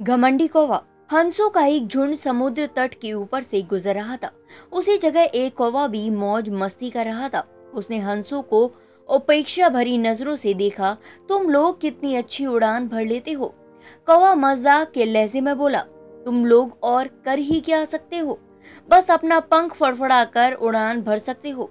घमंडी कौवा हंसों का एक झुंड समुद्र तट के ऊपर से गुजर रहा था। उसी जगह एक कौवा भी मौज मस्ती कर रहा था। उसने हंसों को उपेक्षा भरी नज़रों से देखा, तुम लोग कितनी अच्छी उड़ान भर लेते हो। कौवा मज़ाक के लहजे में बोला, तुम लोग और कर ही क्या सकते हो? बस अपना पंख फड़फड़ा कर उड़ान भर सकते हो।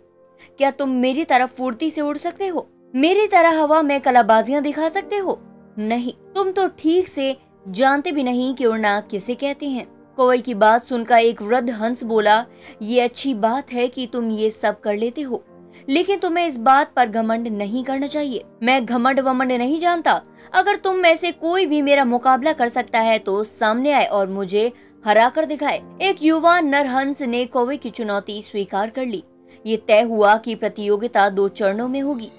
क्या तुम मेरी तरह फुर्ती से उड़ सकते हो? मेरी तरह हवा में कलाबाजियाँ दिखा सकते हो? नहीं, तुम तो ठीक से जानते भी नहीं कि उड़ना किसे कहते हैं। कौवे की बात सुनकर एक वृद्ध हंस बोला, ये अच्छी बात है कि तुम ये सब कर लेते हो, लेकिन तुम्हें इस बात पर घमंड नहीं करना चाहिए। मैं घमंड वमंड नहीं जानता। अगर तुम में से कोई भी मेरा मुकाबला कर सकता है तो सामने आए और मुझे हरा कर दिखाए। एक युवा नरहंस ने कौवे की चुनौती स्वीकार कर ली। ये तय हुआ कि प्रतियोगिता दो चरणों में होगी।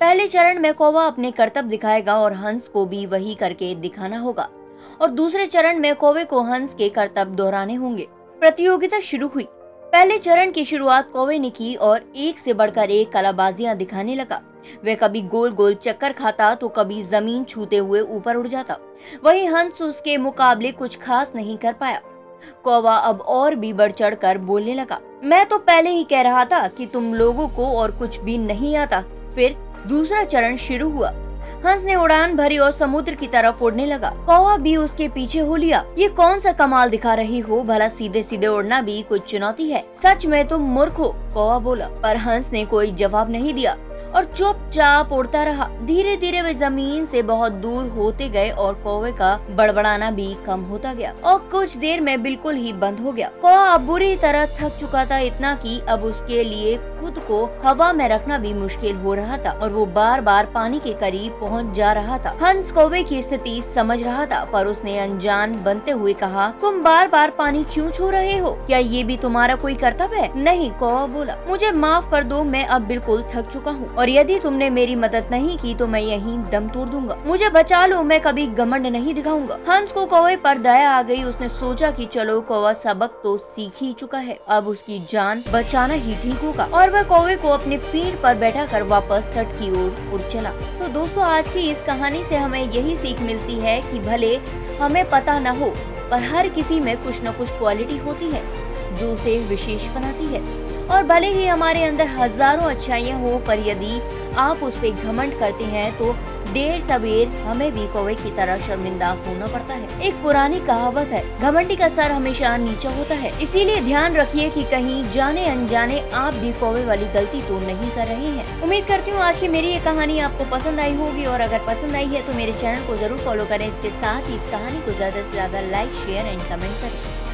पहले चरण में कौवा अपने कर्तव्य दिखाएगा और हंस को भी वही करके दिखाना होगा। और दूसरे चरण में कोवे को हंस के करतब दोहराने होंगे। प्रतियोगिता शुरू हुई। पहले चरण की शुरुआत कोवे ने की और एक से बढ़कर एक कलाबाजियाँ दिखाने लगा। वह कभी गोल गोल चक्कर खाता तो कभी ज़मीन छूते हुए ऊपर उड़ जाता। वही हंस उसके मुकाबले कुछ खास नहीं कर पाया। कौवा अब और भी बढ़ चढ़ कर बोलने लगा, मैं तो पहले ही कह रहा था कि तुम लोगों को और कुछ भी नहीं आता। फिर दूसरा चरण शुरू हुआ। हंस ने उड़ान भरी और समुद्र की तरफ़ उड़ने लगा। कौवा भी उसके पीछे हो लिया। ये कौन सा कमाल दिखा रही हो? भला सीधे सीधे उड़ना भी कुछ चुनौती है। सच में तुम मूर्ख हो, कौवा बोला। पर हंस ने कोई जवाब नहीं दिया। और चुपचाप उड़ता रहा। धीरे धीरे वे ज़मीन से बहुत दूर होते गए और कौवे का बड़बड़ाना भी कम होता गया। और कुछ देर में बिल्कुल ही बंद हो गया। कौवा अब बुरी तरह थक चुका था इतना कि अब उसके लिए खुद को हवा में रखना भी मुश्किल हो रहा था और वो बार बार पानी के करीब पहुँच जा रहा था। हंस कौवे की स्थिति समझ रहा था, पर उसने अनजान बनते हुए कहा, तुम बार बार पानी क्यों छू रहे हो? क्या ये भी तुम्हारा कोई कर्तव्य है? नहीं, कौवा बोला, मुझे माफ़ कर दो, मैं अब बिल्कुल थक चुका हूँ। और यदि तुमने मेरी मदद नहीं की तो मैं यहीं दम तोड़ दूँगा। मुझे बचा लो, मैं कभी घमंड नहीं दिखाऊँगा। हंस को कौवे पर दया आ गई। उसने सोचा कि चलो, कौवा सबक तो सीख ही चुका है। अब उसकी जान बचाना ही ठीक होगा। और वह कौवे को अपने पीठ पर बैठा कर वापस तट की ओर उड़ चला। तो दोस्तों, आज की इस कहानी से हमें यही सीख मिलती है कि भले हमें पता न हो, पर हर किसी में कुछ न कुछ क्वालिटी होती है, जो उसे विशेष बनाती है। और भले ही हमारे अंदर हज़ारों अच्छाइयाँ हो, पर यदि आप उस पर घमंड करते हैं तो देर सवेर हमें भी कौवे की तरह शर्मिंदा होना पड़ता है। एक पुरानी कहावत है, घमंडी का सर हमेशा नीचा होता है। इसीलिए ध्यान रखिए कि कहीं जाने अनजाने आप भी कौवे वाली गलती तो नहीं कर रहे हैं। उम्मीद करती हूँ आज की मेरी ये कहानी आपको पसंद आई होगी, और अगर पसंद आई है तो मेरे चैनल को ज़रूर फॉलो करें। इसके साथ ही इस कहानी को ज़्यादा ऐसी ज़्यादा लाइक, शेयर एंड कमेंट करें।